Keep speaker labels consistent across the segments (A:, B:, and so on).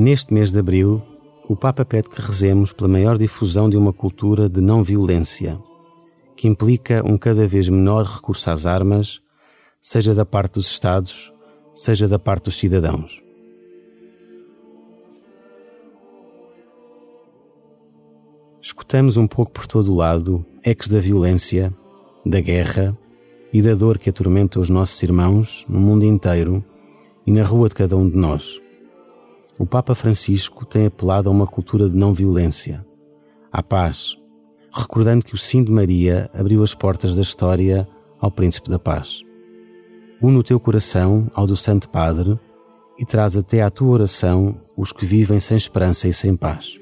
A: Neste mês de abril, o Papa pede que rezemos pela maior difusão de uma cultura de não violência, que implica um cada vez menor recurso às armas, seja da parte dos Estados, seja da parte dos cidadãos. Escutamos um pouco por todo o lado ecos da violência, da guerra e da dor que atormenta os nossos irmãos no mundo inteiro e na rua de cada um de nós o Papa Francisco tem apelado a uma cultura de não violência, à paz, recordando que o sim de Maria abriu as portas da história ao Príncipe da Paz. Une o teu coração ao do Santo Padre e traz até à tua oração os que vivem sem esperança e sem paz.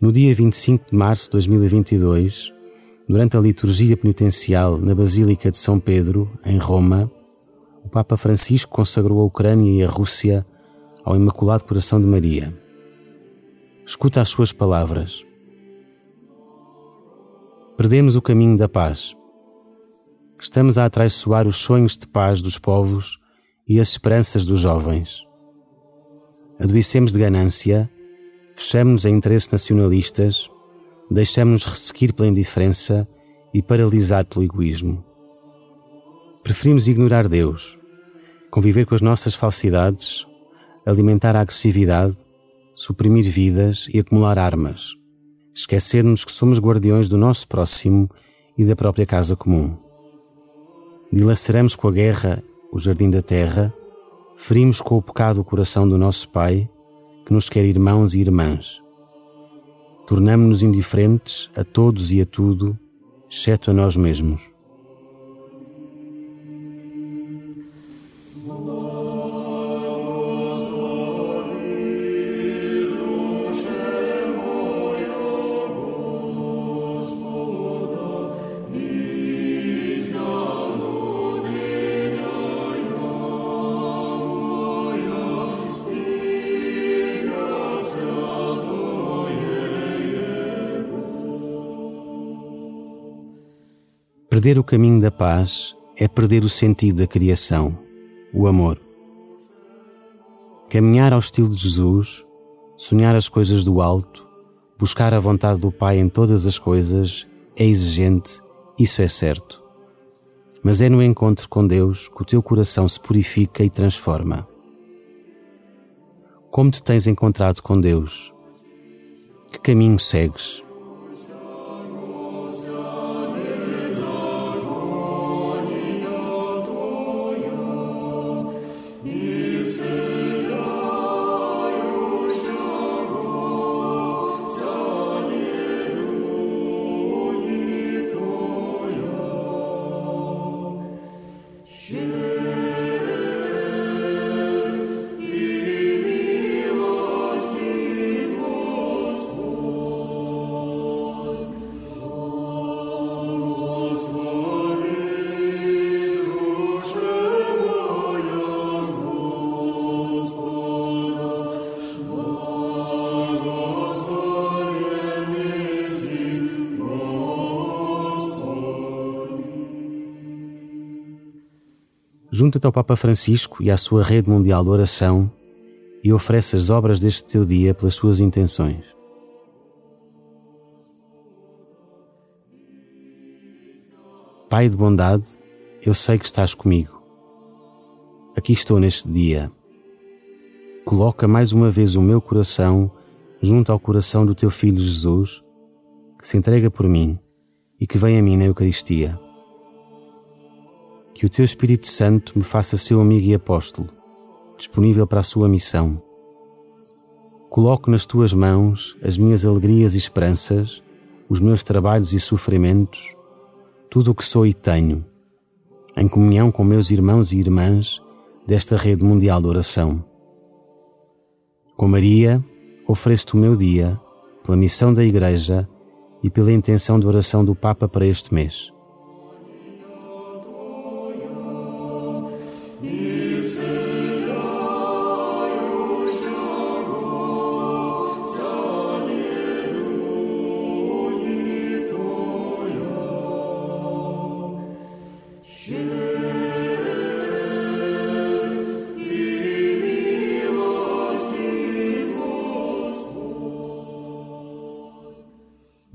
A: No dia 25 de março de 2022, durante a liturgia penitencial na Basílica de São Pedro, em Roma, o Papa Francisco consagrou a Ucrânia e a Rússia ao Imaculado Coração de Maria. Escuta as suas palavras. Perdemos o caminho da paz. Estamos a atraiçoar os sonhos de paz dos povos e as esperanças dos jovens. Adoecemos de ganância Fechamos em interesses nacionalistas, deixamos-nos resseguir pela indiferença e paralisar pelo egoísmo. Preferimos ignorar Deus, conviver com as nossas falsidades, alimentar a agressividade, suprimir vidas e acumular armas, esquecermos que somos guardiões do nosso próximo e da própria casa comum. Dilaceramos com a guerra o jardim da terra, ferimos com o pecado o coração do nosso Pai que nos quer irmãos e irmãs. Tornamo-nos indiferentes a todos e a tudo, exceto a nós mesmos. Perder o caminho da paz é perder o sentido da criação, o amor. Caminhar ao estilo de Jesus, sonhar as coisas do alto, buscar a vontade do Pai em todas as coisas é exigente, isso é certo. Mas é no encontro com Deus que o teu coração se purifica e transforma. Como te tens encontrado com Deus? Que caminho segues? True. Junta-te ao Papa Francisco e à sua rede mundial de oração e oferece as obras deste teu dia pelas suas intenções. Pai de bondade, eu sei que estás comigo. Aqui estou neste dia. Coloca mais uma vez o meu coração junto ao coração do teu Filho Jesus, que se entrega por mim e que vem a mim na Eucaristia que o teu Espírito Santo me faça seu amigo e apóstolo, disponível para a sua missão. Coloco nas tuas mãos as minhas alegrias e esperanças, os meus trabalhos e sofrimentos, tudo o que sou e tenho, em comunhão com meus irmãos e irmãs desta rede mundial de oração. Com Maria, ofereço-te o meu dia, pela missão da Igreja e pela intenção de oração do Papa para este mês.